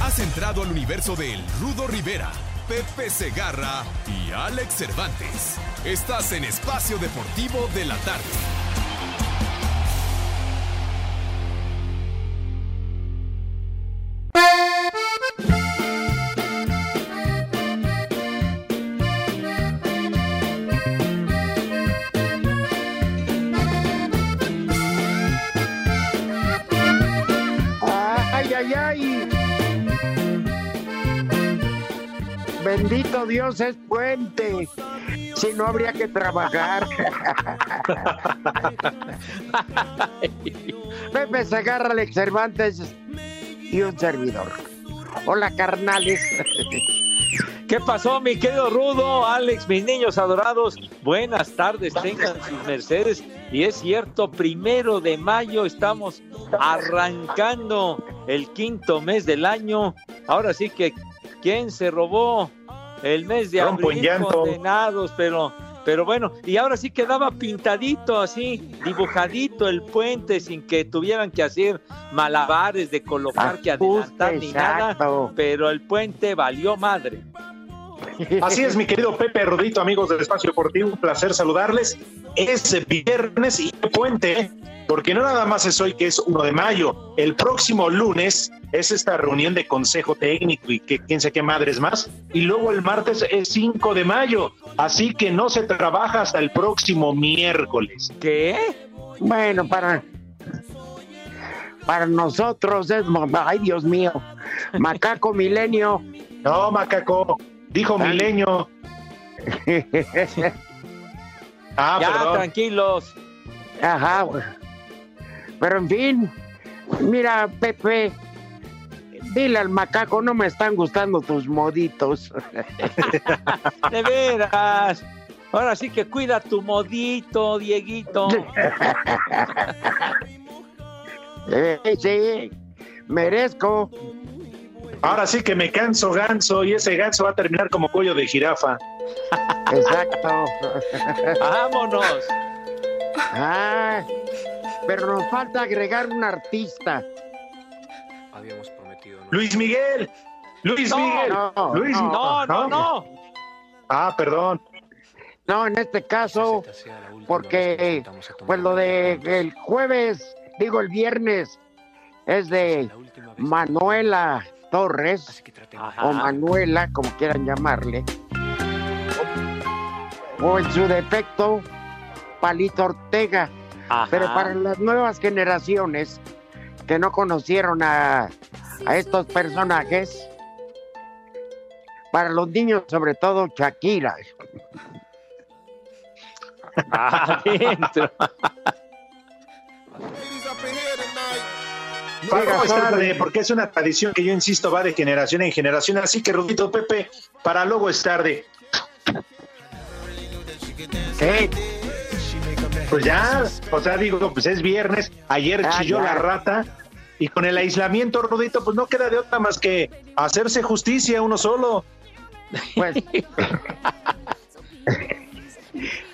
Has entrado al universo de El Rudo Rivera, Pepe Segarra y Alex Cervantes. Estás en Espacio Deportivo de la Tarde. Bendito Dios es puente. Si no habría que trabajar. Pepe Segarra, Alex Cervantes y un servidor. Hola, carnales. ¿Qué pasó, mi querido Rudo, Alex, mis niños adorados? Buenas tardes, tengan sus mercedes. Y es cierto, primero de mayo estamos arrancando el quinto mes del año. Ahora sí que, ¿quién se robó el mes de abril? Condenados, pero, pero bueno, y ahora sí quedaba pintadito así, dibujadito el puente sin que tuvieran que hacer malabares de colocar que adelantar ni nada, pero el puente valió madre. Así es, mi querido Pepe Rodito, amigos del Espacio Deportivo, un placer saludarles. Es viernes y puente, porque no nada más es hoy que es 1 de mayo. El próximo lunes es esta reunión de consejo técnico y que quién sé qué madres más. Y luego el martes es 5 de mayo. Así que no se trabaja hasta el próximo miércoles. ¿Qué? Bueno, para para nosotros es ay Dios mío, macaco milenio. No, macaco, dijo. Milenio. Ah, ya, perdón. tranquilos. Ajá. Pero en fin, mira, Pepe, dile al macaco, no me están gustando tus moditos. De veras. Ahora sí que cuida tu modito, Dieguito. Eh, sí, merezco. Ahora sí que me canso ganso y ese ganso va a terminar como cuello de jirafa. Exacto. Vámonos. Ah, pero nos falta agregar un artista. Habíamos prometido no. Luis Miguel. Luis No, Miguel. no, Luis No, no, no. Ah, perdón. No, en este caso, porque pues lo de el jueves, digo el viernes, es de Manuela Torres. O Manuela, como quieran llamarle, o en su defecto, Palito Ortega. Ajá. Pero para las nuevas generaciones que no conocieron a, a estos personajes, para los niños, sobre todo Shakira. Adentro. Para luego es tarde, porque es una tradición que yo insisto va de generación en generación. Así que, Rudito Pepe, para luego es tarde. Sí, Pues ya, o sea, digo, pues es viernes. Ayer Ah, chilló ya. la rata. Y con el aislamiento, Rudito, pues no queda de otra más que hacerse justicia uno solo. pues.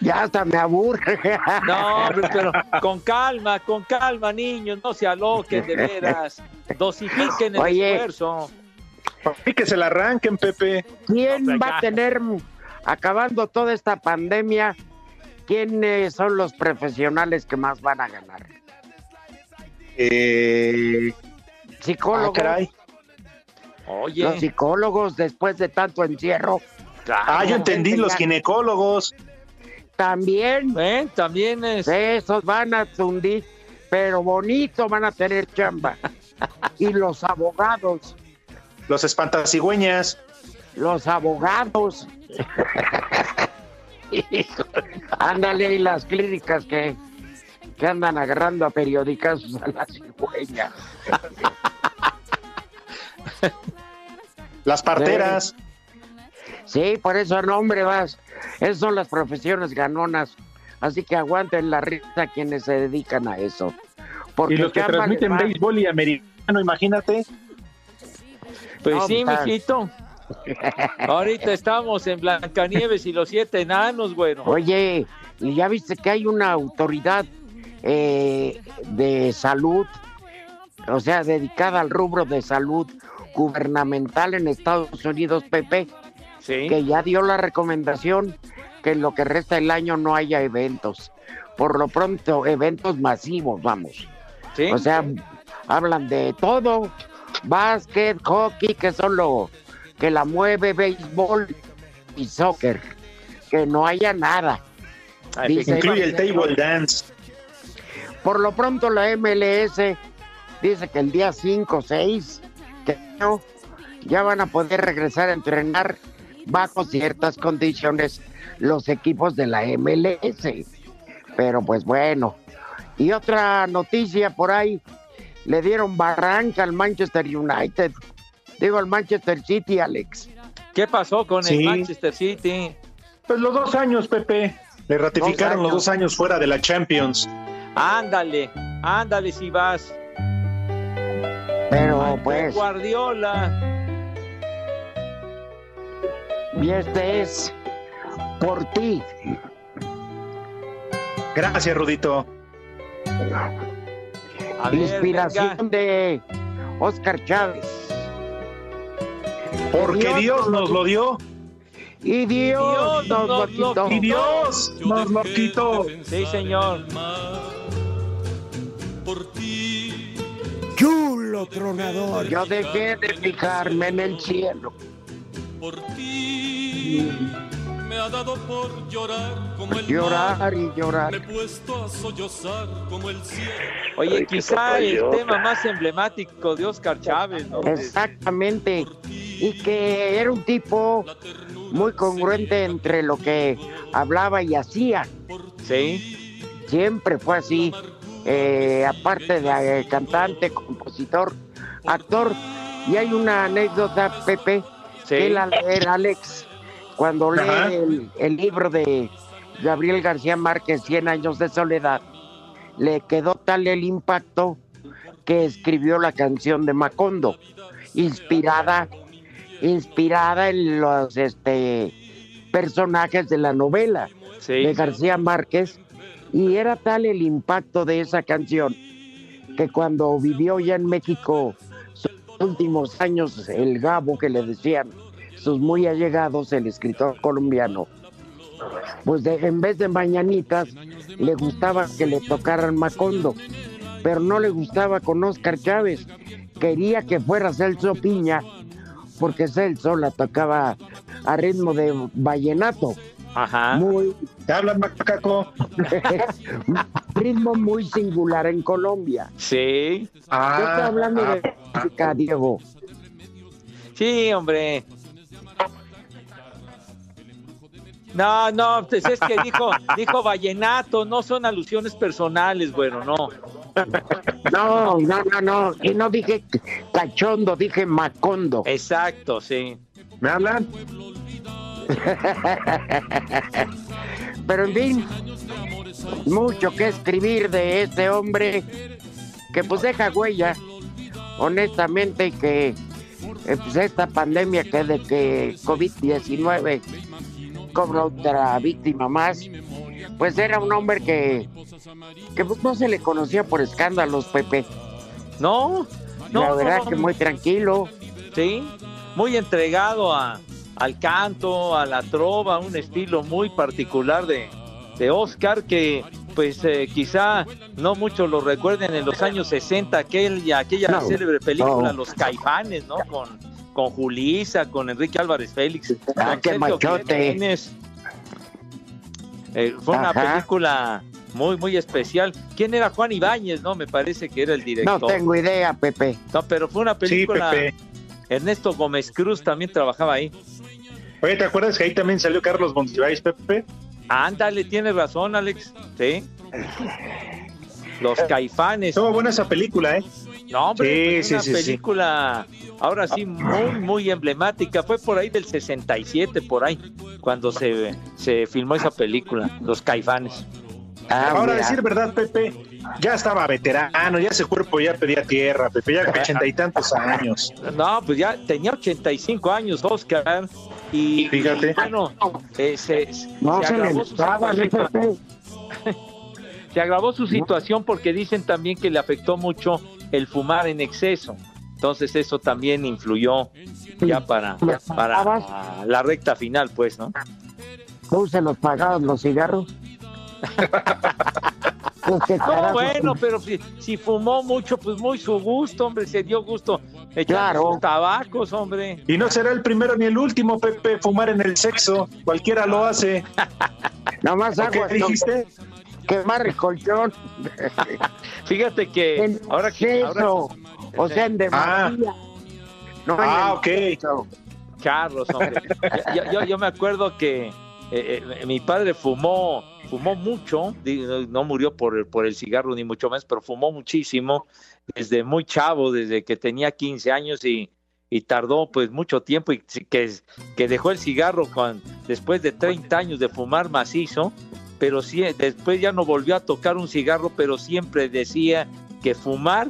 ya hasta me aburre. No, pero con calma, con calma, niños, no se aloquen de veras. Dosifiquen el Oye. esfuerzo. Y que se la arranquen, Pepe. ¿Quién va a tener, acabando toda esta pandemia, quiénes son los profesionales que más van a ganar? Eh, Psicólogos. ah, caray. Oye, Los psicólogos, después de tanto encierro, Ah, yo entendí, los ginecólogos. También ven, también es. esos van a tundir, pero bonito van a tener chamba. Y los abogados, Los espantacigüeñas. los abogados. Ándale, y las clínicas que, que andan agarrando a periodicazos a la cigüeña. Las parteras. Sí, por eso nombre vas. Esas son las profesiones ganonas. Así que aguanten la risa quienes se dedican a eso. Porque y los que transmiten béisbol y americano, imagínate. Pues sí, mijito. Ahorita estamos en Blancanieves y los siete enanos, bueno. Oye, y ya viste que hay una autoridad eh, de salud, o sea, dedicada al rubro de salud gubernamental en Estados Unidos, Pepe, que ya dio la recomendación que en lo que resta del año no haya eventos. Por lo pronto, eventos masivos, vamos. O sea, hablan de todo, básquet, hockey, que son lo que la mueve, béisbol y soccer. Que no haya nada. incluye el table dance. Por lo pronto la MLS dice que el día 5 6 que ya van a poder regresar a entrenar bajo ciertas condiciones los equipos de la MLS. Pero pues bueno. Y otra noticia por ahí, le dieron barranca al Manchester United. Digo al Manchester City, Alex. ¿Qué pasó con el Manchester City? Pues los dos años, Pepe. Le ratificaron los dos años fuera de la Champions. Ándale, ándale si vas. Pero pues. Guardiola. Y este es por ti. Gracias, Rudito. Inspiración de Oscar Chávez. Porque Dios, nos lo dio. Y Dios, nos, lo quitó. Y Dios nos lo quitó. Sí, señor. Por ti. Chulo tronador. Yo dejé de fijarme en el cielo. Por ti me ha dado por llorar como el llorar y llorar. Me he puesto a sollozar como el cielo. Oye, quizá el tema más emblemático de Oscar Chávez, ¿no? Exactamente. Y que era un tipo muy congruente entre lo que hablaba y hacía. Sí. Siempre fue así. Eh, aparte de eh, cantante, compositor, actor. Y hay una anécdota, Pepe, él al leer Alex cuando lee el, libro de Gabriel García Márquez, Cien años de soledad, le quedó tal el impacto que escribió la canción de Macondo, inspirada, inspirada en los este, personajes de la novela de García Márquez, y era tal el impacto de esa canción que cuando vivió ya en México sus últimos años, el Gabo que le decían, sus muy allegados, el escritor colombiano, pues en vez de mañanitas, le gustaba que le tocaran Macondo, pero no le gustaba con Oscar Chávez. Quería que fuera Celso Piña, porque Celso la tocaba a ritmo de vallenato. Ajá. Muy. ¿Te hablan macaco? ritmo muy singular en Colombia. Sí. Ah, Yo estoy hablando de ah. música, Diego. Sí, hombre. No, no, pues es que dijo, dijo vallenato, no son alusiones personales, bueno, no. No, no, no, no, y no dije cachondo, dije macondo. Exacto, sí. ¿Me hablan? Pero en fin, mucho que escribir de este hombre que pues deja huella, honestamente, que eh, pues esta pandemia que de que COVID-19 cobra otra víctima más. Pues era un hombre que, que pues no se le conocía por escándalos, Pepe. No, no. La verdad que muy tranquilo. Sí, muy entregado a, al canto, a la trova, un estilo muy particular de, de Oscar que pues eh, quizá no muchos lo recuerden en los años 60, aquel, aquella célebre película Los Caifanes, ¿no? Con con Julisa, con Enrique Álvarez Félix, ah, qué machote. Eh, fue una película muy, muy especial. ¿Quién era Juan Ibáñez? No, me parece que era el director. No tengo idea, Pepe. No, pero fue una película. Ernesto Gómez Cruz también trabajaba ahí. Oye, ¿te acuerdas que ahí también salió Carlos Monsiváis, Pepe? Ándale, tienes razón, Alex. Sí. Los caifanes. Estuvo buena esa película, ¿eh? No, hombre, pues una película, ahora sí, muy, muy emblemática. Fue por ahí del 67, por ahí, cuando se, se filmó esa película, Los Caifanes. Ah, ahora, decir verdad, Pepe, ya estaba veterano, ya ese cuerpo ya pedía tierra, Pepe, ya ochenta y tantos años. No, pues ya tenía 85 años, Oscar. Y, Fíjate. bueno, eh, se, no se, agravó su se agravó su situación porque dicen también que le afectó mucho el fumar en exceso. Entonces eso también influyó ya para, para la recta final, pues, ¿no? ¿Tú se los pagabas los cigarros? Pues, no, bueno, pero si, fumó mucho, pues muy su gusto, hombre, se dio gusto echar claro. tabacos, hombre. Y no será el primero ni el último, Pepe, fumar en el sexo, cualquiera lo hace. Nada más agua. ¿Qué dijiste? Quemar el colchón. Fíjate que ahora que o sea, en Ah, no ah ok. Carlos, hombre. yo, yo, me acuerdo que eh, eh, mi padre fumó fumó mucho, no murió por, por el cigarro ni mucho más, pero fumó muchísimo desde muy chavo, desde que tenía 15 años y, y tardó pues mucho tiempo y que, que dejó el cigarro con, después de 30 años de fumar macizo, pero sí, después ya no volvió a tocar un cigarro, pero siempre decía que fumar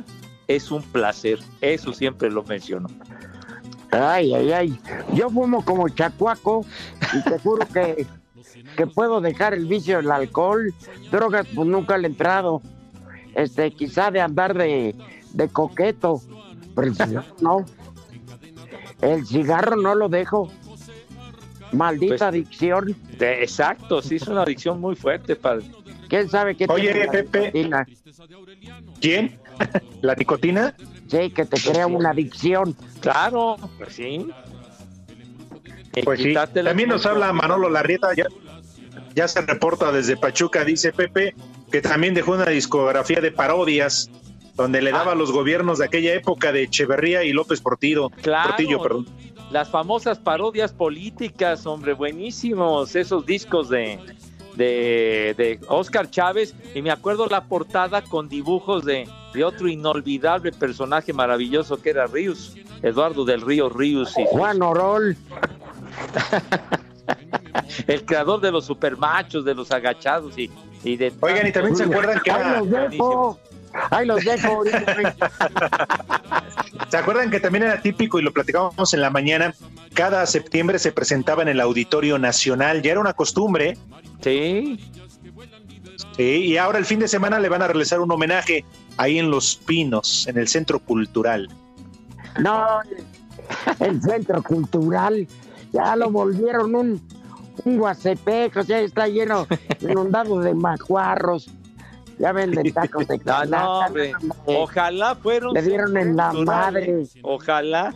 es un placer, eso siempre lo mencionó. Ay, ay, ay, yo fumo como chacuaco y te juro que que puedo dejar el vicio del alcohol, drogas pues nunca le he entrado, este, quizá de andar de, coqueto, pero el cigarro no, el cigarro no lo dejo, maldita pues, adicción. exacto, sí es una adicción muy fuerte, padre. ¿Quién sabe qué Oye, Pepe, ¿quién? ¿La nicotina? Sí, que te crea una adicción. Claro, pues sí. Pues sí. También nos habla Manolo Larrieta, ya, ya se reporta desde Pachuca, dice Pepe, que también dejó una discografía de parodias donde le daba a los gobiernos de aquella época de Echeverría y López Portillo. Claro, Portillo, perdón. Las famosas parodias políticas, hombre, buenísimos esos discos de, de, de Oscar Chávez. Y me acuerdo la portada con dibujos de, de otro inolvidable personaje maravilloso que era Ríos, Eduardo del Río Ríos. Y Juan Orol. el creador de los supermachos, de los agachados y, y de... Oigan, y también se acuerdan que era... Ay, los dejo. ¿Se acuerdan que también era típico y lo platicábamos en la mañana? Cada septiembre se presentaba en el Auditorio Nacional, ya era una costumbre. Sí. Sí, y ahora el fin de semana le van a realizar un homenaje ahí en Los Pinos, en el Centro Cultural. No, el Centro Cultural ya lo volvieron un un o sea, está lleno, inundado de macuarros. Ya venden tacos de no, Ojalá fueron. Le dieron en la madre. Ojalá.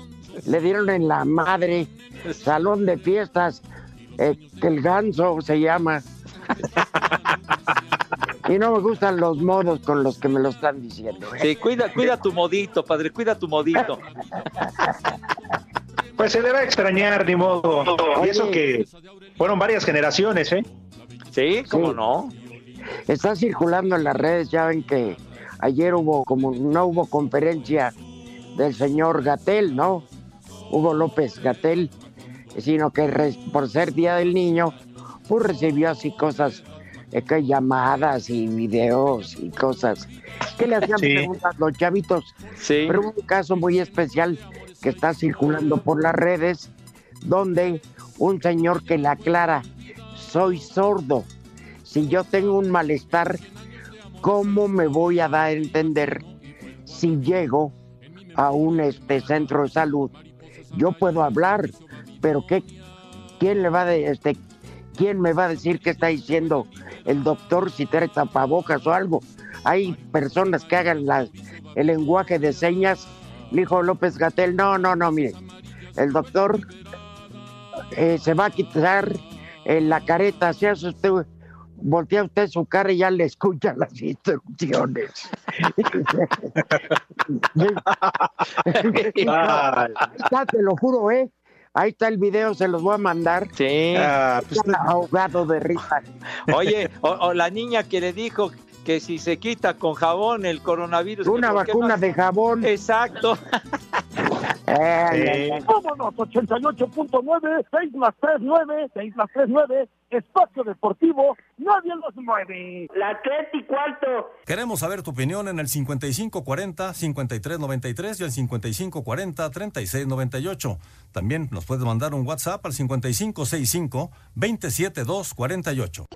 Le dieron en la madre. Salón de fiestas. Eh, que el ganso se llama. y no me gustan los modos con los que me lo están diciendo. ¿eh? Sí, cuida, cuida tu modito, padre, cuida tu modito. Pues se le va a extrañar, ni modo. Y eso que fueron varias generaciones, ¿eh? Sí, cómo no. Está circulando en las redes, ya ven que ayer hubo, como no hubo conferencia del señor Gatel, ¿no? Hugo López Gatel, sino que por ser Día del Niño, pues recibió así cosas, eh, que llamadas y videos y cosas que le hacían preguntas los chavitos. Sí. Pero un caso muy especial que está circulando por las redes, donde un señor que le aclara, soy sordo, si yo tengo un malestar, ¿cómo me voy a dar a entender si llego a un este centro de salud? Yo puedo hablar, pero ¿qué, quién le va a este, quién me va a decir qué está diciendo el doctor si trae tapabocas o algo? Hay personas que hagan el lenguaje de señas dijo López Gatel, no, no, no, mire, el doctor eh, se va a quitar eh, la careta, si hace usted, voltea usted su cara y ya le escucha las instrucciones. te lo juro, ¿eh? Ahí está el video, se los voy a mandar. Sí. Ah, pues, ahogado de risa. Oye, o, la niña que le dijo que si se quita con jabón el coronavirus. Una vacuna de jabón. Exacto. Eh, Vámonos, 88.9, 6 más 3, 9, 6 más 3, 9, espacio deportivo, nadie los mueve. La 3 y cuarto. Queremos saber tu opinión en el 5540-5393 y el 5540-3698. También nos puedes mandar un WhatsApp al 5565-27248.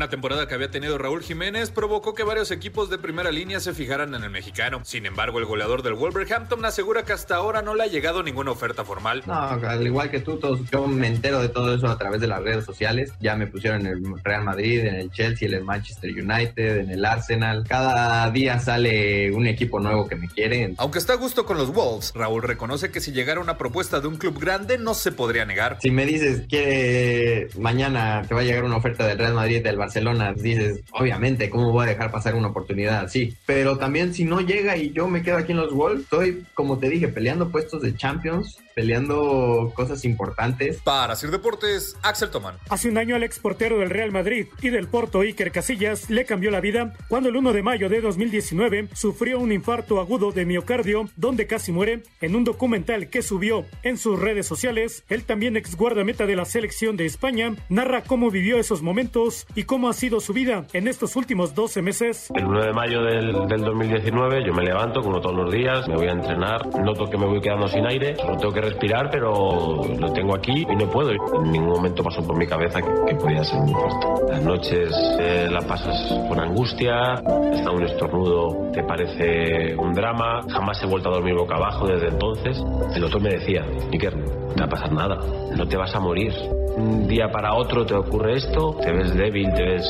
Buena temporada que había tenido Raúl Jiménez provocó que varios equipos de primera línea se fijaran en el mexicano. Sin embargo, el goleador del Wolverhampton asegura que hasta ahora no le ha llegado ninguna oferta formal. No, al igual que tú, todos, yo me entero de todo eso a través de las redes sociales. Ya me pusieron en el Real Madrid, en el Chelsea, en el Manchester United, en el Arsenal. Cada día sale un equipo nuevo que me quiere. Aunque está a gusto con los Wolves, Raúl reconoce que si llegara una propuesta de un club grande no se podría negar. Si me dices que mañana te va a llegar una oferta del Real Madrid, del Barcelona, dices, obviamente, ¿cómo voy a dejar pasar una oportunidad así? Pero también si no llega y yo me quedo aquí en los Wolves, estoy, como te dije, peleando puestos de Champions, peleando cosas importantes. Para hacer deportes, Axel Toman. Hace un año al exportero del Real Madrid y del Porto Iker Casillas le cambió la vida cuando el 1 de mayo de 2019 sufrió un infarto agudo de miocardio donde casi muere. En un documental que subió en sus redes sociales, el también ex guardameta de la selección de España narra cómo vivió esos momentos y cómo ha sido su vida en estos últimos 12 meses. El 1 de mayo del, del 2019 yo me levanto como todos los días, me voy a entrenar, noto que me voy quedando sin aire, solo tengo que respirar, pero lo tengo aquí y no puedo. En ningún momento pasó por mi cabeza que, que podía ser muy fuerte. Las noches eh, la pasas con angustia, está un estornudo, te parece un drama. Jamás he vuelto a dormir boca abajo desde entonces. El doctor me decía, Iker, va a pasar nada, no te vas a morir. Un día para otro te ocurre esto, te ves débil, te ves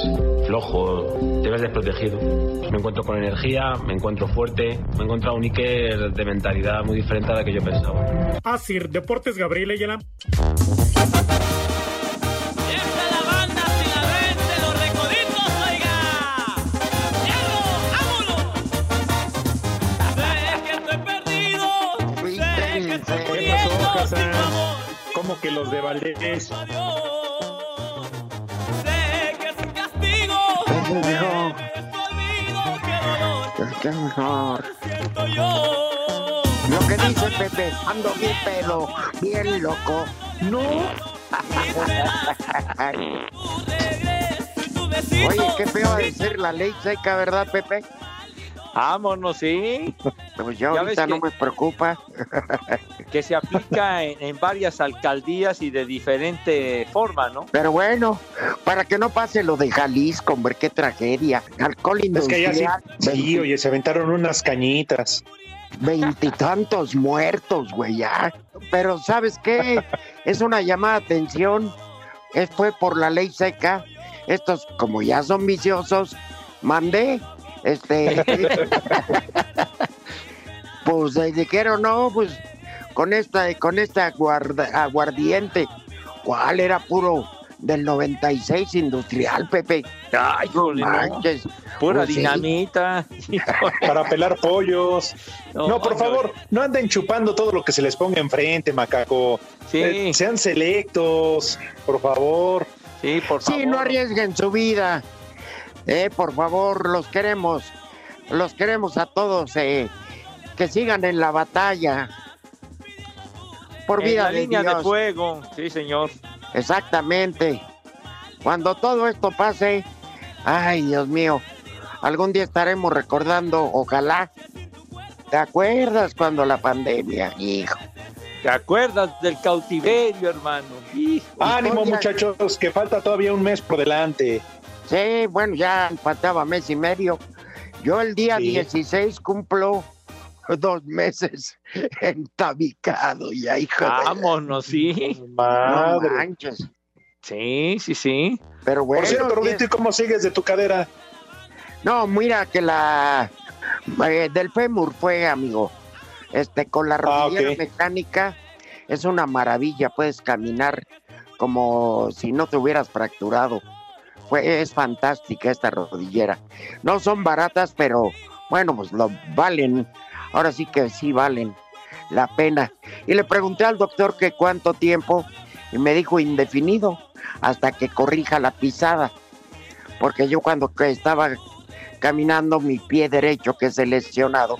flojo, te ves desprotegido. Me encuentro con energía, me encuentro fuerte, me he encontrado un Iker de mentalidad muy diferente a la que yo pensaba. Asir Deportes Gabriel Ayala. Que los de Valdés. Sé que mejor. Lo que dice Pepe, ando bien pero bien loco. No. Oye, qué feo de ser la ley seca, ¿verdad, Pepe? Vámonos, sí. Pues ya Ya ahorita no que- me preocupa. Que se aplica en, en varias alcaldías y de diferente forma, ¿no? Pero bueno, para que no pase lo de Jalisco, hombre, qué tragedia. Alcohol Es que allá sí, industrial. sí, oye, se aventaron unas cañitas. Veintitantos muertos, güey, ya. Pero ¿sabes qué? Es una llamada de atención. Es- Fue por la ley seca. Estos, como ya son viciosos, mandé. Este. pues eh, dijeron, no, pues con esta, con esta aguardiente. ¿Cuál era puro del 96 industrial, Pepe? Ay, no. manches. Pura Pues sí. dinamita. Para pelar pollos. No, No, por favor, no anden chupando todo lo que se les ponga enfrente, macaco. Sí. Eh, sean selectos, por favor. Sí, por Sí, no arriesguen su vida. Eh, por favor, los queremos. Los queremos a todos. eh, que sigan en la batalla. Por En vida la de línea Dios. de fuego. Sí, señor. Exactamente. Cuando todo esto pase, ay, Dios mío, algún día estaremos recordando, ojalá. ¿Te acuerdas cuando la pandemia, hijo? ¿Te acuerdas del cautiverio, hermano? Hijo. Ánimo, muchachos, que falta todavía un mes por delante. Sí, bueno, ya faltaba mes y medio. Yo el día Sí. 16 cumplo dos meses entabicado ya, hijo de... Vámonos, sí. No Madre. manches. Sí, sí, sí. Pero bueno, por cierto, sí Rudito, ¿y cómo sigues de tu cadera? No, mira que la eh, del fémur fue, amigo. Este, con la Ah, rodillera ok. mecánica es una maravilla, puedes caminar como si no te hubieras fracturado. Fue, es fantástica esta rodillera. No son baratas, pero bueno, pues lo valen. Ahora sí que sí valen. la pena. Y le pregunté al doctor que cuánto tiempo y me dijo indefinido hasta que corrija la pisada. Porque yo cuando estaba caminando mi pie derecho que es el lesionado,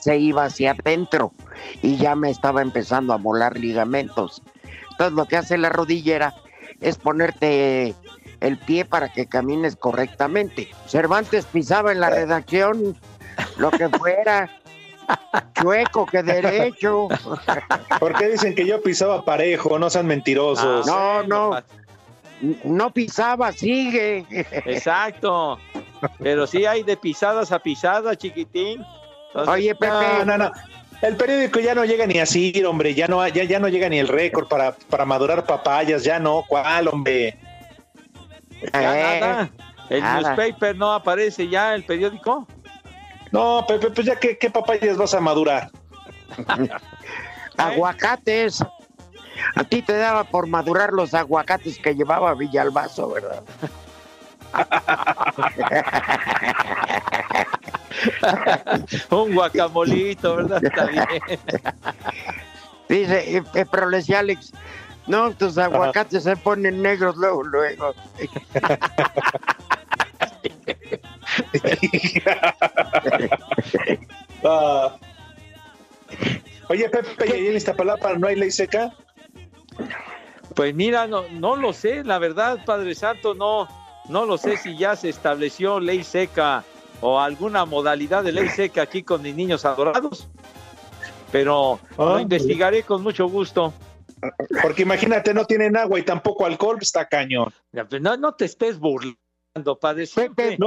se iba hacia adentro y ya me estaba empezando a molar ligamentos. Entonces lo que hace la rodillera es ponerte el pie para que camines correctamente. Cervantes pisaba en la redacción lo que fuera, chueco que derecho. ¿Por qué dicen que yo pisaba parejo? No sean mentirosos. no, no. No pisaba, sigue. Exacto. Pero sí hay de pisadas a pisadas, chiquitín. Oye, Pepe. No, no, no. El periódico ya no llega ni así, hombre. Ya no, ya, ya no llega ni el récord para, para madurar papayas. Ya no. ¿Cuál, hombre? Ya eh, nada. El newspaper no aparece ya, el periódico. No, Pepe, pues ya qué, qué papayas vas a madurar. Aguacates. A ti te daba por madurar los aguacates que llevaba Villalbazo, ¿verdad? Un guacamolito, ¿verdad? Está bien. Dice, eh, eh, pero le decía Alex, no, tus aguacates se ponen negros luego, luego. Ah. Oye, Pepe, ¿y en Iztapalapa no hay ley seca? Pues mira, no, no lo sé, la verdad, Padre Santo, no, no lo sé si ya se estableció ley seca o alguna modalidad de ley seca aquí con mis niños adorados, pero lo ah. investigaré con mucho gusto. Porque imagínate, no tienen agua y tampoco alcohol, está cañón. Pues, no, no te estés burlando, padre. Pepe, no,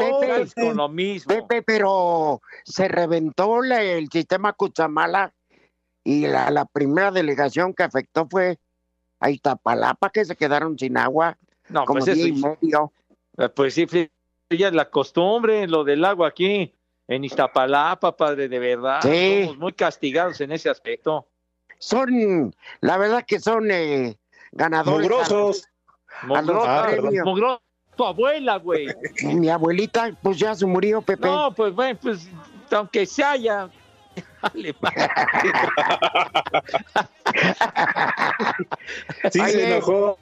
con lo mismo. Pepe, pero se reventó el sistema Cuchamala y la, primera delegación que afectó fue a Iztapalapa, que se quedaron sin agua. No, como pues y medio. Eh, pues sí, ya es la costumbre, lo del agua aquí en Iztapalapa, padre, de verdad. Sí. Somos muy castigados en ese aspecto son, la verdad que son eh, ganadores. Mugrosos. Mugrosos. Tu abuela, güey. Mi abuelita, pues ya se murió, Pepe. No, pues bueno, pues aunque se haya. sí, se enojó.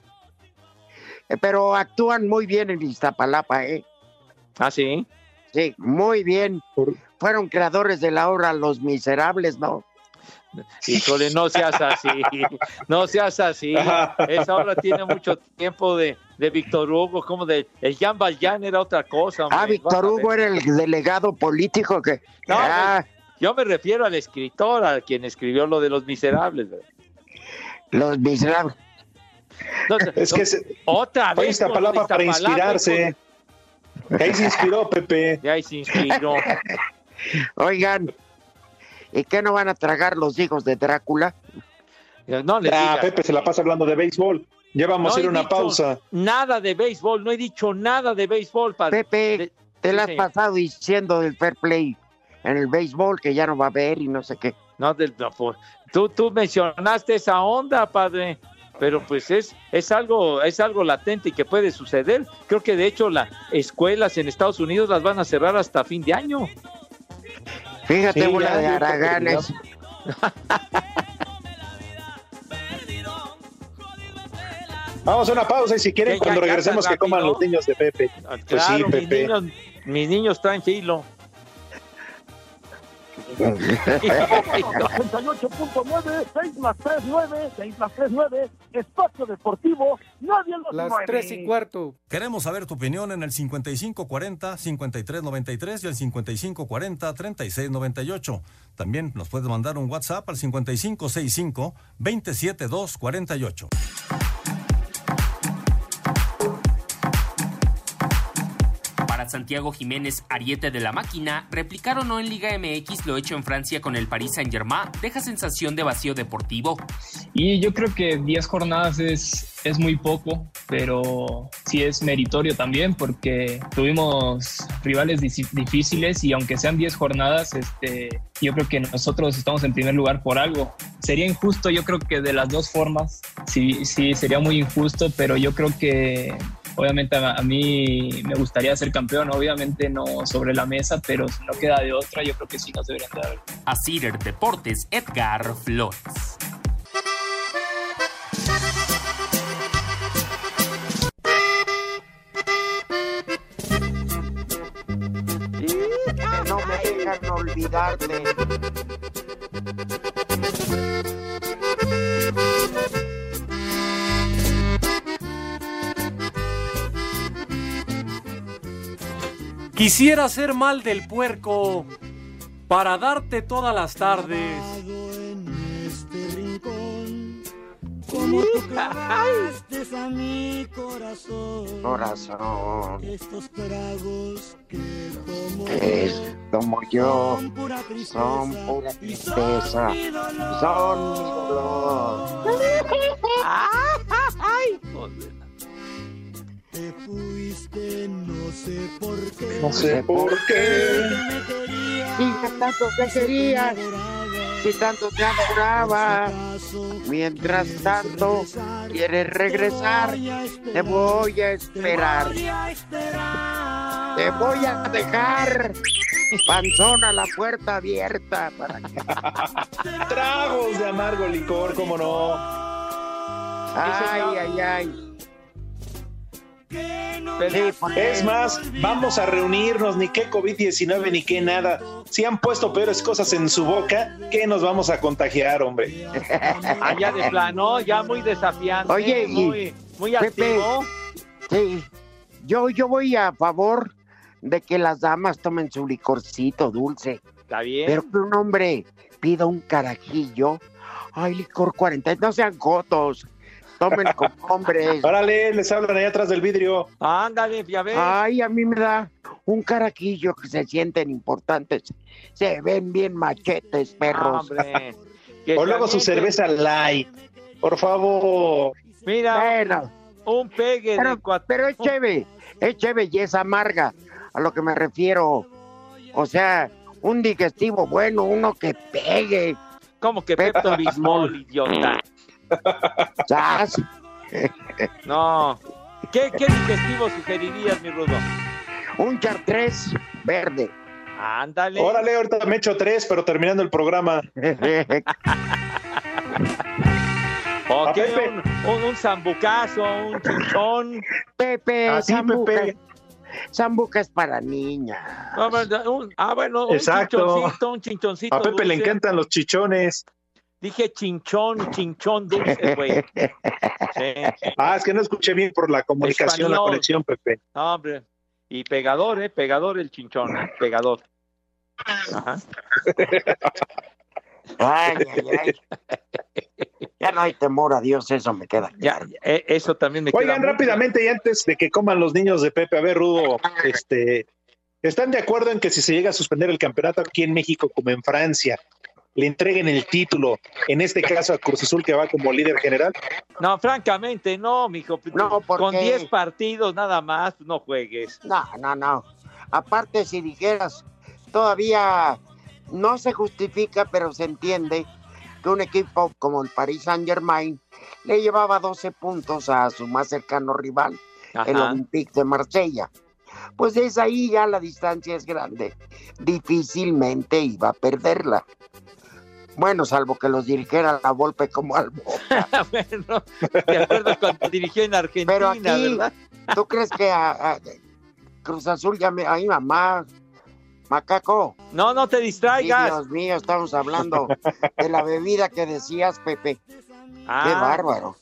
Eh, pero actúan muy bien en Iztapalapa, ¿eh? Ah, sí. Sí, muy bien. Fueron creadores de la obra Los Miserables, ¿no? Híjole, no seas así, no seas así. Esa obra tiene mucho tiempo de, de Víctor Hugo, como de el Jean Valjean era otra cosa. Ah, Víctor Hugo era el delegado político que. No, ah. yo me refiero al escritor, a quien escribió lo de los miserables. Los miserables. es que otra vez. esta palabra para inspirarse. ahí se inspiró, Pepe. ahí se inspiró. Oigan, ¿Y qué no van a tragar los hijos de Drácula? No le ah, Pepe se la pasa hablando de béisbol. Ya vamos a ir una pausa. Nada de béisbol, no he dicho nada de béisbol. Padre. Pepe, te la has pasado diciendo del fair play en el béisbol que ya no va a haber y no sé qué. No, del, pues, tú, tú mencionaste esa onda, padre pero pues es, es algo, es algo latente y que puede suceder. Creo que de hecho las escuelas en Estados Unidos las van a cerrar hasta fin de año. Fíjate, sí, de haraganes. Vamos a una pausa y si quieren, cuando regresemos, que coman los niños de Pepe. Ah, pues sí, Pepe. Mis niños, mis niños. 98.9, 6 más 3, 9, 6 más 3, 9, espacio deportivo, nadie los Las mueve. 3 y cuarto. Queremos saber tu opinión en el 5540-5393 y el 5540-3698. También nos puedes mandar un WhatsApp al 5565-27248. Santiago Jiménez Ariete de la Máquina, replicar o en Liga MX lo hecho en Francia con el Paris Saint-Germain deja sensación de vacío deportivo. Y yo creo que 10 jornadas es, es muy poco, pero sí es meritorio también porque tuvimos rivales difíciles y aunque sean 10 jornadas, este, yo creo que nosotros estamos en primer lugar por algo. Sería injusto, yo creo que de las dos formas, sí, sí, sería muy injusto, pero yo creo que obviamente a, a, mí me gustaría ser campeón, obviamente no sobre la mesa, pero si no queda de otra, yo creo que sí nos deberían dar. A Cider Deportes, Edgar Flores. no me dejan olvidarte. Quisiera ser mal del puerco para darte todas las tardes. Como tú clavaste a mi corazón. Corazón. Estos tragos que tomo, que tomo yo son pura tristeza. Son pura tristeza. Son mi dolor. Son mi dolor. Ay, te fuiste, no sé por qué. No sé por qué. Si tanto te quería, si tanto te adoraba. Mientras tanto quieres regresar, te voy a esperar. Te voy a dejar. Panzón a la puerta abierta para que... Tragos de amargo licor, cómo no. Ay, ay, ay. Es más, vamos a reunirnos, ni qué COVID-19 ni qué nada. Si han puesto peores cosas en su boca, ¿qué nos vamos a contagiar, hombre? Allá de plano, ya muy desafiante. Oye, muy, muy activo. sí, yo, yo voy a favor de que las damas tomen su licorcito dulce. Está bien. Pero que un hombre pida un carajillo. Ay, licor 40, no sean cotos. Tomen como hombres. Órale, les hablan allá atrás del vidrio. Ándale, ya ves. Ay, a mí me da un caraquillo que se sienten importantes. Se ven bien machetes, perros. Hombre, o luego su cerveza light. Por favor. Mira, bueno, un pegue pero, de cuatro. Pero es chévere, es chévere y es amarga. A lo que me refiero. O sea, un digestivo bueno, uno que pegue. ¿Cómo que Pepto Bismol, idiota? ¿Sabes? No. ¿Qué, ¿Qué digestivo sugerirías, mi Rudo? Un chartres verde. Ándale. Órale, ahorita me echo tres, pero terminando el programa. ok, un, un, un, zambucazo, un chinchón. Pepe, Así, zambuca. Pepe. Zambuca es para niñas. Ah, un, ah, bueno, un Exacto. chinchoncito, un chinchoncito. A Pepe le encantan los chichones. Dije chinchón, chinchón dulce, güey. Sí. Ah, es que no escuché bien por la comunicación, la conexión, Pepe. No, hombre. Y pegador, ¿eh? Pegador el chinchón, ¿eh? Pegador. Ajá. Ay, ay, ay. Ya no hay temor a Dios, eso me queda. Ya, eh, eso también me queda Oigan, rápidamente, y antes de que coman los niños de Pepe, a ver, Rudo, este, ¿están de acuerdo en que si se llega a suspender el campeonato aquí en México como en Francia, le entreguen el título, en este caso a Cruz Azul que va como líder general? No, francamente, no, mijo. No, ¿por Con qué? 10 partidos nada más, no juegues. No, no, no. Aparte, si dijeras, todavía no se justifica, pero se entiende que un equipo como el Paris Saint Germain le llevaba 12 puntos a su más cercano rival, el. Olympique de Marsella. Pues desde ahí ya la distancia es grande. Difícilmente iba a perderla. Bueno, salvo que los dirigiera la Volpe como al bueno, de acuerdo cuando dirigió en Argentina, Pero aquí, ¿verdad? ¿tú crees que a, a Cruz Azul ya me... Ay, mamá, macaco. No, no te distraigas. Dios mío, estamos hablando de la bebida que decías, Pepe. Ah, Qué bárbaro.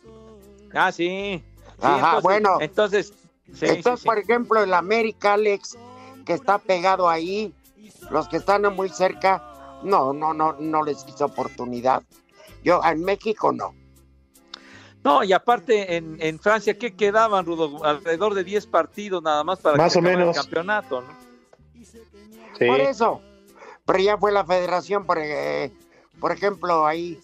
Ah, sí. Sí, Ajá, entonces- bueno. Entonces, sí, Entonces, por ejemplo, el América, Alex, que está pegado ahí, los que están muy cerca, no, no, no, no les hizo oportunidad. Yo, en México no. No, y aparte en, en Francia, ¿qué quedaban, Rudo? Alrededor de 10 partidos nada más para Más que o menos. el campeonato, ¿no? Sí. Por eso. Pero ya fue la federación, por, eh, por ejemplo, ahí,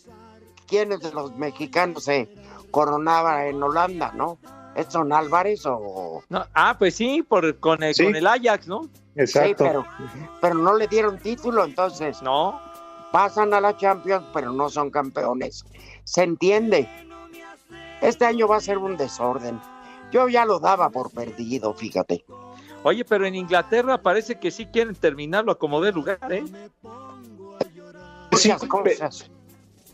¿quiénes de los mexicanos se coronaban en Holanda, no? ¿Edson Álvarez o...? No, ah, pues sí, por, con, el, Sí. con el Ajax, ¿no? Exacto. Sí, pero, pero no le dieron título, entonces No. pasan a la Champions, pero no son campeones. ¿Se entiende? Este año va a ser un desorden. Yo ya lo daba por perdido, fíjate. Oye, pero en Inglaterra parece que sí quieren terminarlo a como de lugar, ¿eh? Muchas cosas.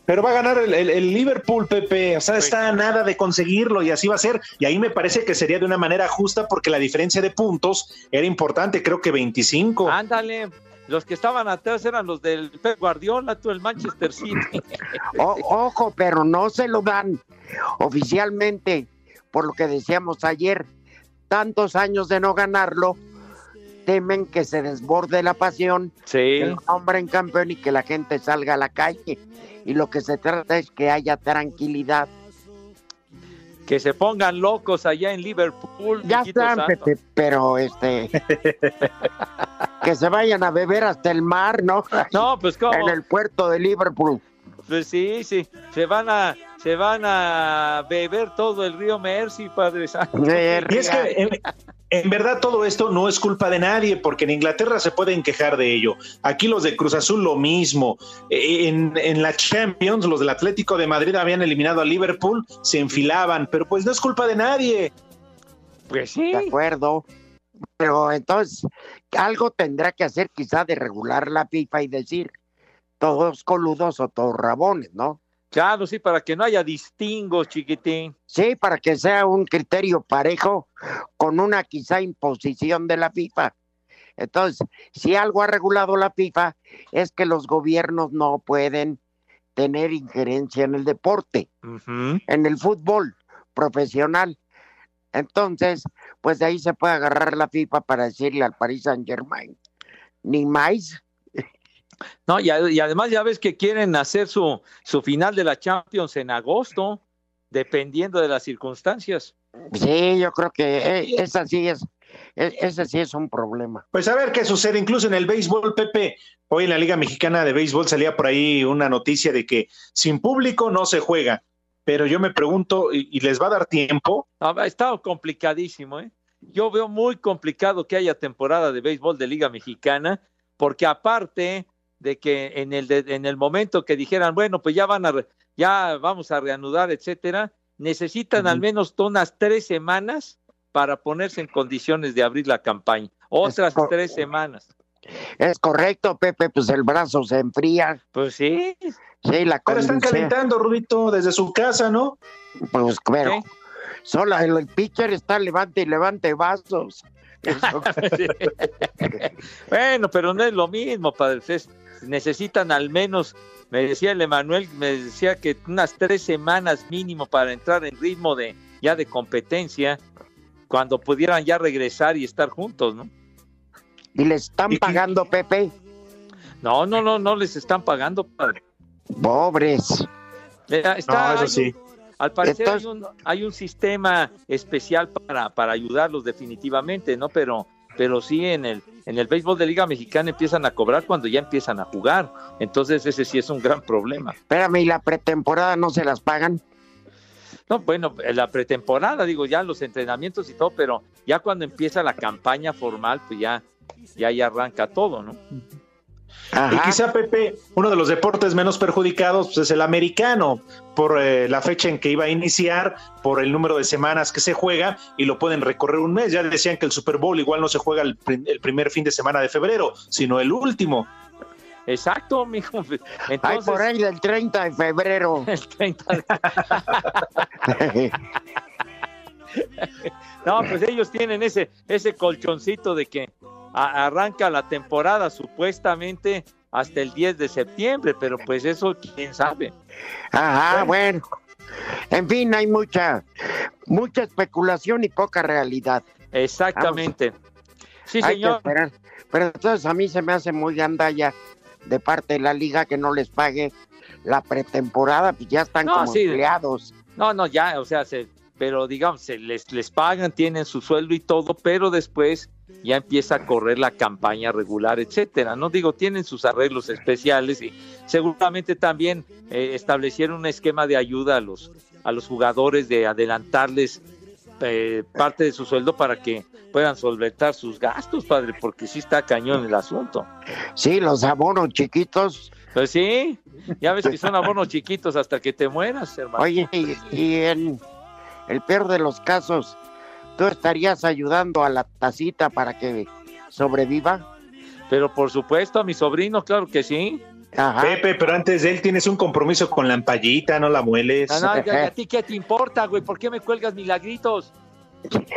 Pero va a ganar el, Liverpool, Pepe. O sea, está nada de conseguirlo y así va a ser. Y ahí me parece que sería de una manera justa porque la diferencia de puntos era importante, creo que 25. Ándale, los que estaban atrás eran los del Pep Guardiola, tú el Manchester City. ojo, pero no se lo dan oficialmente, por lo que decíamos ayer, tantos años de no ganarlo, temen que se desborde la pasión, sí. que nombren campeón y que la gente salga a la calle. Y lo que se trata es que haya tranquilidad. Que se pongan locos allá en Liverpool. Ya están, pero este. que se vayan a beber hasta el mar, ¿no? No, pues como. En el puerto de Liverpool. Pues sí, sí. Se van a se van a beber todo el río Mercy, Padre Santo. Y es que en, verdad todo esto no es culpa de nadie, porque en Inglaterra se pueden quejar de ello. Aquí los de Cruz Azul lo mismo. E, en, en la Champions, los del Atlético de Madrid habían eliminado a Liverpool, se enfilaban, pero pues no es culpa de nadie. Pues sí. De acuerdo. Pero entonces, algo tendrá que hacer quizá de regular la FIFA y decir, todos coludos o todos rabones, ¿no? Claro, sí, para que no haya distingos, chiquitín. Sí, para que sea un criterio parejo con una quizá imposición de la FIFA. Entonces, si algo ha regulado la FIFA es que los gobiernos no pueden tener injerencia en el deporte, en el fútbol profesional. Entonces, pues de ahí se puede agarrar la FIFA para decirle al Paris Saint Germain, ni más, no, y, además ya ves que quieren hacer su, su final de la Champions en agosto, dependiendo de las circunstancias. Sí, yo creo que eh, esa sí es, e, ese sí es un problema. Pues a ver qué sucede, incluso en el béisbol, Pepe. Hoy en la Liga Mexicana de Béisbol salía por ahí una noticia de que sin público no se juega. Pero yo me pregunto, ¿y, les va a dar tiempo? ha estado complicadísimo, ¿eh? Yo veo muy complicado que haya temporada de béisbol de Liga Mexicana, porque aparte de que en el, en el momento que dijeran, bueno, pues ya van a, ya vamos a reanudar, etcétera, necesitan al menos unas tres semanas para ponerse en condiciones de abrir la campaña. Otras tres semanas. Es correcto, Pepe, pues el brazo se enfría. Pues sí. Sí, la Pero están calentando, Rubito, desde su casa, ¿no? Pues, pero, solo el pitcher está levante y levante vasos. bueno, pero no es lo mismo, padre necesitan al menos, me decía el Emanuel, me decía que unas tres semanas mínimo para entrar en ritmo de ya de competencia, cuando pudieran ya regresar y estar juntos, ¿no? ¿Y les están pagando, Pepe? No, no, no, no les están pagando, padre. Pobres. Está, eso sí. Al parecer hay, un, hay un sistema especial para, para ayudarlos definitivamente, ¿no? Pero, pero sí en el, en el béisbol de Liga Mexicana empiezan a cobrar cuando ya empiezan a jugar. Entonces ese sí es un gran problema. Espérame, ¿y la pretemporada no se las pagan? No, bueno, la pretemporada, digo, ya los entrenamientos y todo, pero ya cuando empieza la campaña formal, pues ya, ya, ya arranca todo, ¿no? Y quizá, Pepe, uno de los deportes menos perjudicados pues, es el americano, por eh, la fecha en que iba a iniciar, por el número de semanas que se juega, y lo pueden recorrer un mes. Ya decían que el Super Bowl igual no se juega el, primer fin de semana de febrero, sino el último. Exacto, mijo. Entonces, Ay, por ahí del 30 de febrero. El 30 de... no, pues ellos tienen ese, ese colchoncito de que arranca la temporada supuestamente hasta el 10 de septiembre, pero pues eso quién sabe. Ajá, bueno. En fin, hay mucha mucha especulación y poca realidad. Exactamente. Sí, señor. Pero entonces a mí se me hace muy gandalla de parte de la liga que no les pague la pretemporada, pues ya están como empleados. No, no, ya, o sea, se, pero digamos, se les, les pagan, tienen su sueldo y todo, pero después ya empieza a correr la campaña regular, etcétera. No digo, tienen sus arreglos especiales y seguramente también eh, establecieron un esquema de ayuda a los, a los jugadores de adelantarles eh, parte de su sueldo para que puedan solventar sus gastos, padre, porque sí está cañón el asunto. Sí, los abonos chiquitos. Pues sí, ya ves que son abonos chiquitos hasta que te mueras, hermano. Oye, y, en el peor de los casos, ¿tú estarías ayudando a la tacita para que sobreviva? Pero por supuesto, a mi sobrino, claro que sí. Pepe, pero antes de él tienes un compromiso con la ampallita, no la mueles. No, no, ¿A ti qué te importa, güey? ¿Por qué me cuelgas milagritos?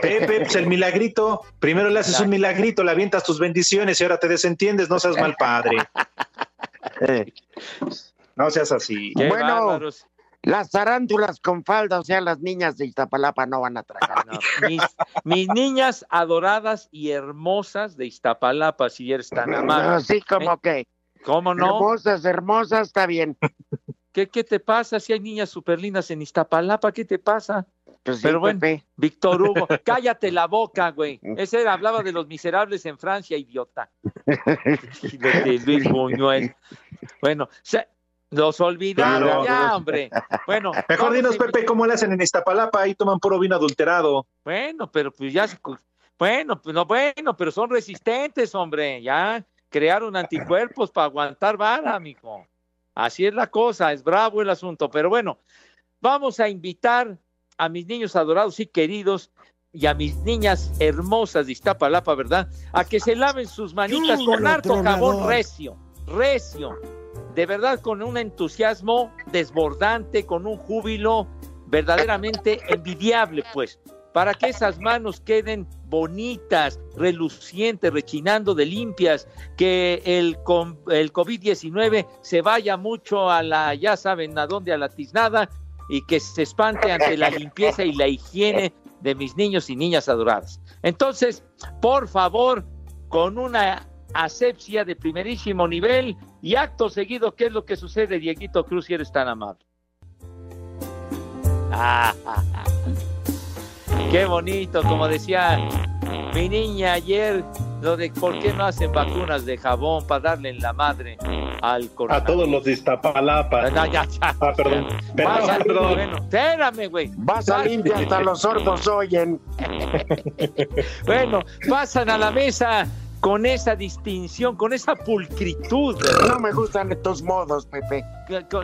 Pepe, pues el milagrito. Primero le haces un milagrito, le avientas tus bendiciones y ahora te desentiendes, no seas mal padre. no seas así. bueno, las tarántulas con falda, o sea, las niñas de Iztapalapa no van a tragar. mis, mis, niñas adoradas y hermosas de Iztapalapa, si eres tan amable. Así como que. ¿Cómo no? Hermosas, hermosas, está bien. ¿Qué, ¿Qué te pasa si hay niñas superlinas en Iztapalapa? ¿Qué te pasa? Pues Pero bueno, Víctor Hugo, cállate la boca, güey. Ese era, hablaba de los miserables en Francia, idiota. de Luis Buñuel. Bueno, se, los olvidaron ya, hombre. Bueno, mejor dinos, Pepe, cómo le hacen en Iztapalapa, ahí toman puro vino adulterado. Bueno, pero pues ya, bueno, pues no, bueno, pero son resistentes, hombre, ya crearon anticuerpos para aguantar vara, amigo. Así es la cosa, es bravo el asunto, pero bueno, vamos a invitar a mis niños adorados y queridos y a mis niñas hermosas de Iztapalapa, ¿verdad? A que se laven sus manitas con harto jabón recio, recio, de verdad con un entusiasmo desbordante, con un júbilo verdaderamente envidiable, pues, para que esas manos queden bonitas, relucientes, rechinando de limpias, que el, el COVID-19 se vaya mucho a la, ya saben a dónde, a la tiznada, y que se espante ante la limpieza y la higiene de mis niños y niñas adoradas. Entonces, por favor, con una asepsia de primerísimo nivel y acto seguido, ¿qué es lo que sucede, Dieguito Cruz, si eres tan amable? qué bonito, como decía mi niña ayer, lo de por qué no hacen vacunas de jabón para darle en la madre al A todos los de Iztapalapa. No, ya, ya, ah, perdón. Perdón, a, perdón. Bueno, espérame, güey. Vas a limpiar hasta los sordos oyen. bueno, pasan a la mesa con esa distinción, con esa pulcritud. No me gustan estos modos, Pepe.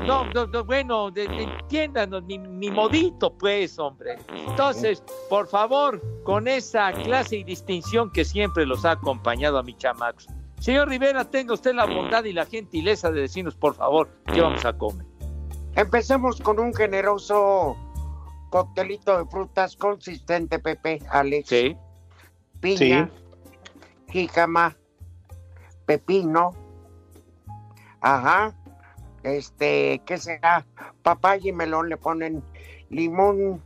No, no, no bueno, de, entiéndanos, mi, mi, modito, pues, hombre. Entonces, por favor, con esa clase y distinción que siempre los ha acompañado a mi chamacos. Señor Rivera, tenga usted la bondad y la gentileza de decirnos, por favor, qué vamos a comer. Empecemos con un generoso coctelito de frutas consistente, Pepe, Alex. Sí. Piña. Sí jícama, pepino, ajá, este, ¿qué será? Papaya y melón le ponen limón,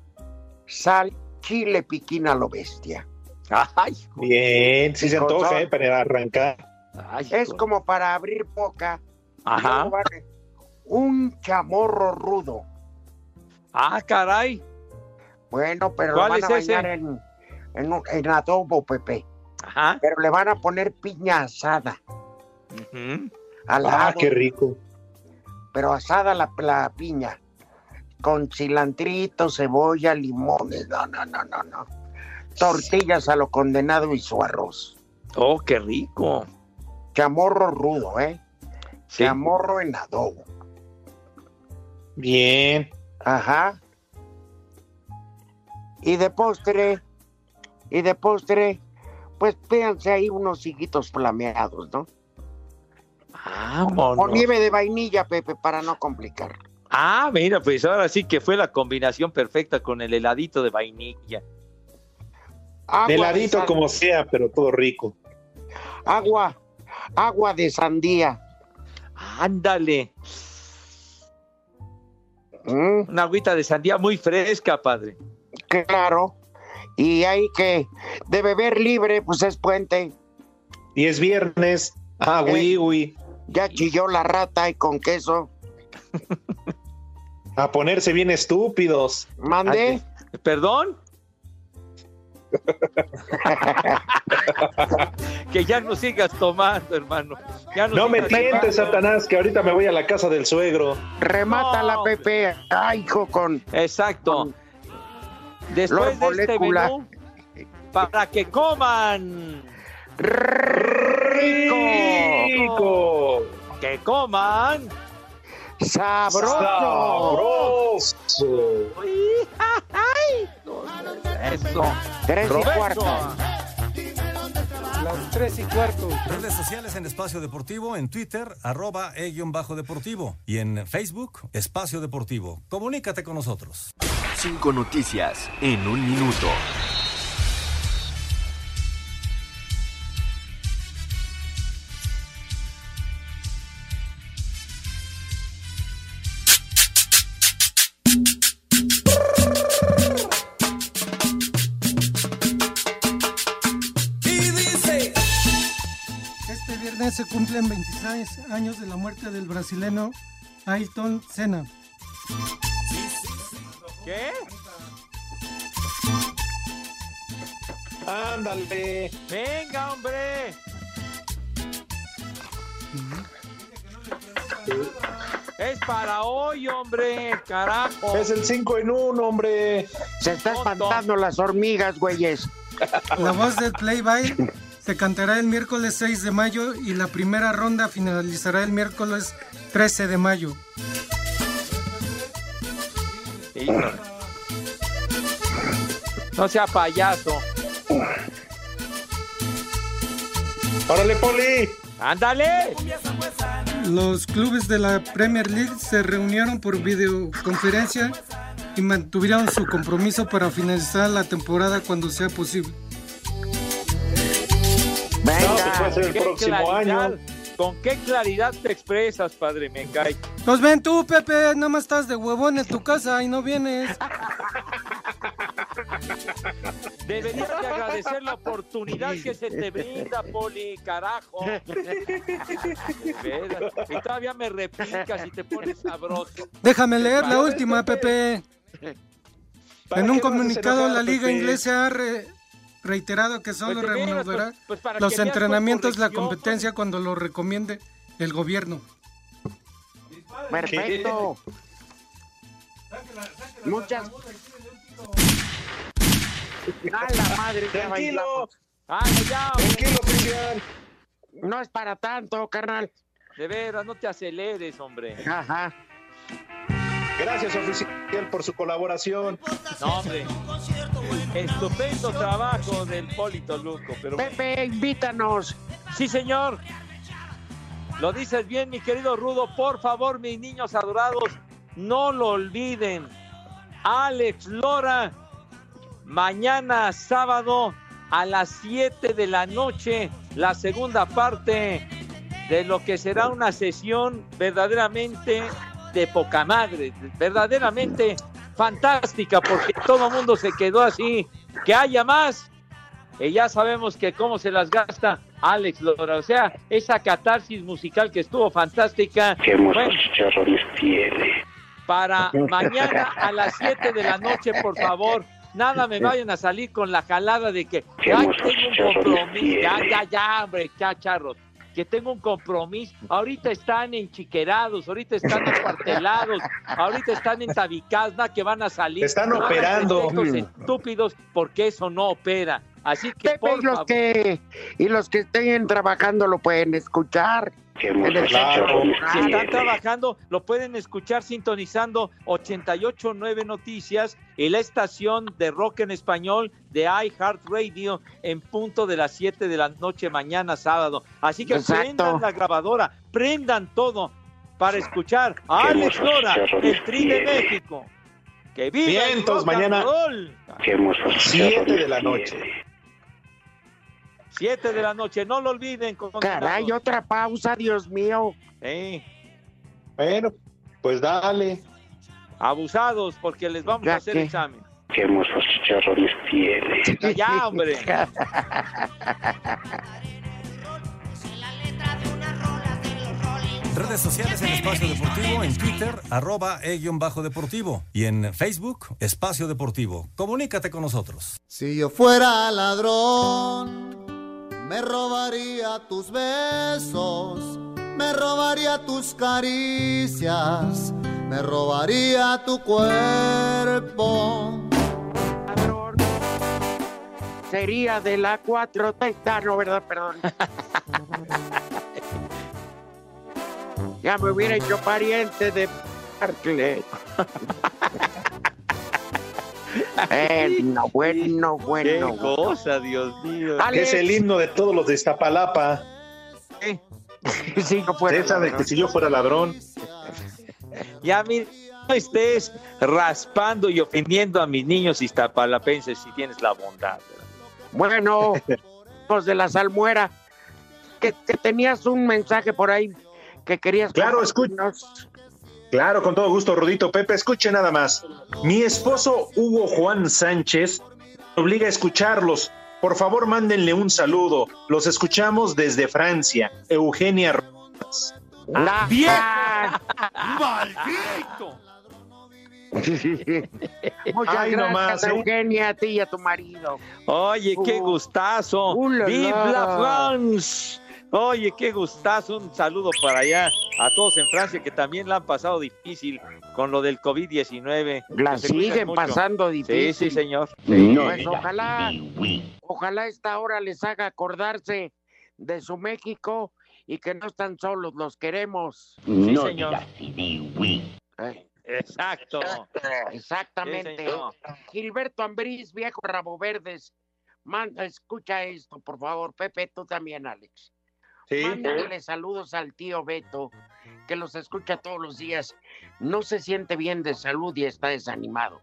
sal, chile piquina a lo bestia. Ay, bien, si se antoja, eh, para arrancar. es como para abrir boca. Ajá. Un chamorro rudo. Ah, caray. Bueno, pero lo van a bañar en, en, en adobo, Pepe. Pero le van a poner piña asada. ah, qué rico. Pero asada la, la, piña. Con cilantrito, cebolla, limones. No, no, no, no, no. Tortillas a lo condenado y su arroz. Oh, qué rico. Chamorro rudo, ¿eh? Chamorro en adobo. Bien. Ajá. Y de postre, y de postre, pues véanse ahí unos higuitos flameados, ¿no? Ah, O nieve de vainilla, Pepe, para no complicar. Ah, mira, pues ahora sí que fue la combinación perfecta con el heladito de vainilla. de heladito como sea, pero todo rico. Agua, agua de sandía. Ándale. Mm. Una agüita de sandía muy fresca, padre. Claro y hay que de beber libre, pues es puente. Y es viernes. Ah, uy, uy. Ya chilló la rata y con queso. A ponerse bien estúpidos. Mande. ¿Perdón? que ya no sigas tomando, hermano. no, me tientes, Satanás, que ahorita me voy a la casa del suegro. Remata la Pepe. Ay, hijo, con. Exacto. Después de este menú, para que coman rico, rico. que coman sabroso. sabroso. Eso. Tres y cuarto. Las tres y cuarto. Redes sociales en Espacio Deportivo, en Twitter, arroba e-deportivo. Y en Facebook, Espacio Deportivo. Comunícate con nosotros. Cinco noticias en un minuto. Este viernes se cumplen 26 años de la muerte del brasileño Ayrton Senna. ¿Qué? Ándale. Venga, hombre. Es para hoy, hombre, carajo. Es el 5 en 1, hombre. Se está espantando las hormigas, güeyes. La voz del Playboy se cantará el miércoles 6 de mayo y la primera ronda finalizará el miércoles 13 de mayo. Híjole. No sea payaso. ¡Órale, Poli! ¡Ándale! Los clubes de la Premier League se reunieron por videoconferencia y mantuvieron su compromiso para finalizar la temporada cuando sea posible. No, pues va a ser el próximo claridad. año. ¿Con qué claridad te expresas, padre? Me cae. Pues ven tú, Pepe, nada más estás de huevón en tu casa y no vienes. Deberías de agradecer la oportunidad que se te brinda, Poli, carajo. Y todavía me replicas y te pones sabroso. Déjame leer la última, Pepe. ¿Para En un comunicado, la Liga? Inglesa ha re- reiterado que solo Pues veras, pues- pues los entrenamientos la competencia cuando lo recomiende el gobierno. Perfecto. Muchas. A la madre, Tranquilo. Ah, ya, Tranquilo, Cristian. No es para tanto, carnal. De veras, no te aceleres, hombre. Ajá. Gracias, oficial, por su colaboración. No, hombre. Estupendo trabajo del Polito Luco. Pero. Pepe, invítanos. Sí, señor. Lo dices bien, mi querido Rudo. Por favor, mis niños adorados, no lo olviden. Alex Lora, mañana sábado a las 7 de la noche, la segunda parte de lo que será una sesión verdaderamente de poca madre, verdaderamente fantástica, porque todo el mundo se quedó así. Que haya más, y ya sabemos que cómo se las gasta Alex Lora. O sea, esa catarsis musical que estuvo fantástica. Bueno, chicharrones tiene? para mañana a las 7 de la noche, por favor. Nada me vayan a salir con la jalada de que Qué ay, hermosos tengo un compromiso. Ya, tiene. ya, ya, hombre, chacharros. Que tengo un compromiso. Ahorita están enchiquerados, ahorita están acuartelados, ahorita están entabicados, nada que van a salir. Están operando. estúpidos porque eso no opera. Así que, Pepe, por y los favor. que y los que estén trabajando lo pueden escuchar. El Claro, si están trabajando, lo pueden escuchar sintonizando 889 Noticias y la estación de rock en español de iHeartRadio en punto de las 7 de la noche mañana sábado. Así que Exacto. prendan la grabadora, prendan todo para escuchar a Alex Lora, el Tri de. México. Que viva el Vientos, rock and mañana. roll. Qué hermosos Siete chicharrones de la noche. 7 de la noche, no lo olviden. Caray, otra pausa, Dios mío. Sí. Bueno, pues dale. Abusados porque les vamos Ya a hacer que- examen. Qué hermosos chicharrones tiene. Ya, hombre. Redes sociales en Espacio Deportivo, en Twitter, arroba e-deportivo. Y en Facebook, Espacio Deportivo. Comunícate con nosotros. Si yo fuera ladrón, me robaría tus besos, me robaría tus caricias, me robaría tu cuerpo. Sería de la 4 Ah, no, ¿verdad? Perdón. ya me hubiera hecho pariente de Barclay. Eh, no, bueno, Qué bueno. cosa, Dios mío. Es el himno de todos los de Iztapalapa. Sí, no fuera Esa de que si yo fuera ladrón. Ya, mira, no estés raspando y ofendiendo a mis niños iztapalapenses si tienes la bondad. Bueno, los de la salmuera, que, que tenías un mensaje por ahí que querías. Claro, escucha. Claro, con todo gusto, Rudito Pepe. Escuche nada más. Mi esposo Hugo Juan Sánchez me obliga a escucharlos. Por favor, mándenle un saludo. Los escuchamos desde Francia. Eugenia Rojas. ¡La ¡Vieja! ¡Maldito! Muchas Ay, gracias, nomás, ¿eh? Eugenia, a ti y a tu marido. Oye, qué gustazo. uh, la, ¡Vive la France! Oye, qué gustazo. Un saludo para allá a todos en Francia que también la han pasado difícil con lo del COVID-19. La siguen pasando difícil. Sí, sí, señor. Pues ojalá, ojalá esta hora les haga acordarse de su México y que no están solos, los queremos. Sí, señor. Eh, Exacto. Exactamente. Sí, señor. Gilberto Ambriz, viejo rabo verdes. Manda, escucha esto, por favor. Pepe, tú también, Alex. Sí. Mándale saludos al tío Beto, que los escucha todos los días. No se siente bien de salud y está desanimado.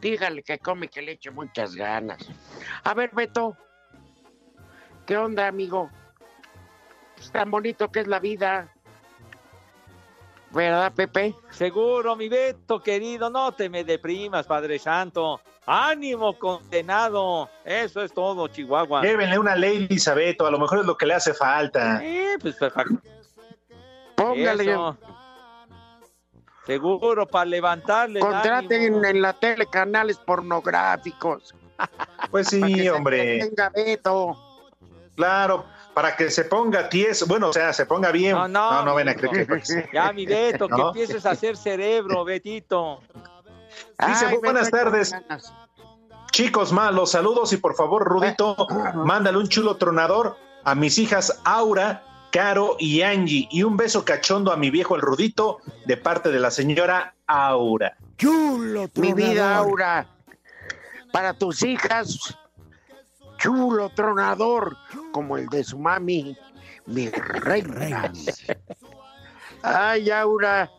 Dígale que come, que le eche muchas ganas. A ver, Beto, ¿qué onda, amigo? Pues tan bonito que es la vida. ¿Verdad, Pepe? Seguro, mi Beto, querido, no te me deprimas, Padre Santo. Ánimo, condenado. Eso es todo, Chihuahua. Llévenle una ley, Elizabeth, a lo mejor es lo que le hace falta. Eh, pues perfecto. Póngale. Eso. Seguro, para levantarle. Contraten ánimo. en la tele canales pornográficos. Pues Para que sí, se hombre. entretenga Beto. Claro, para que se ponga tieso. Bueno, o sea, se ponga bien. No, no, no, ven a creer que. Ya, mi Beto, que empieces a hacer cerebro, Betito. Dice, Ay, buenas tardes. Chicos malos, saludos y por favor, Rudito, mándale un chulo tronador a mis hijas Aura, Caro y Angie y un beso cachondo a mi viejo el Rudito de parte de la señora Aura. Chulo, mi vida, Aura. Para tus hijas, chulo tronador, como el de su mami, mi reina. Ay, Aura,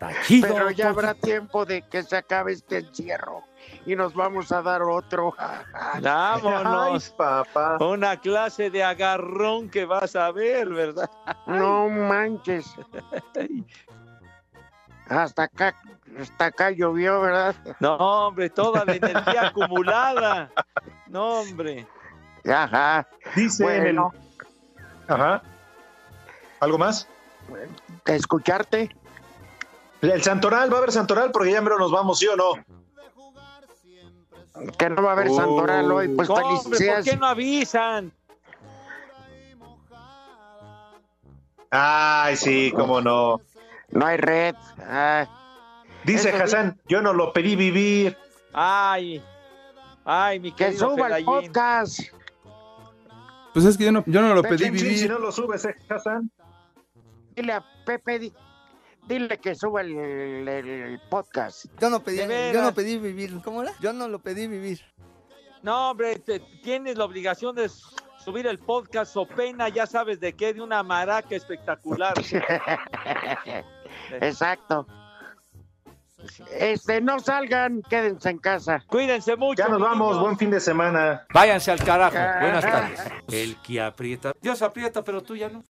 pero ya habrá tiempo de que se acabe este encierro y nos vamos a dar otro. Vámonos. Ay, papá. Una clase de agarrón que vas a ver, ¿verdad? No manches. Hasta acá, hasta acá llovió, ¿verdad? No, hombre, toda la energía acumulada. No, hombre. Ajá. Dice Bueno. el- Ajá. ¿Algo más? Escucharte. El Santoral, va a haber Santoral porque ya mero nos vamos, ¿sí o no? Que no va a haber Santoral hoy, pues Hombre, ¿por qué no avisan? Ay, sí, cómo no. No hay red. Ah, Dice Eso. Hassan, yo no lo pedí vivir. Ay, ay, mi que querido suba el podcast. Pues es que yo no, yo no lo pedí vivir. si no lo subes, ¿eh, Hassan? Dile a Pepe, di- dile que suba el, el- el podcast. Yo no pedí, yo no pedí vivir. ¿Cómo era? Yo no lo pedí vivir. No, hombre, te- tienes la obligación de subir el podcast o pena, ya sabes de qué, de una maraca espectacular. Exacto. Este, no salgan, quédense en casa. Cuídense mucho. Ya nos vamos, buen fin de semana. Váyanse al carajo. Buenas tardes. El que aprieta. Dios aprieta, pero tú ya no.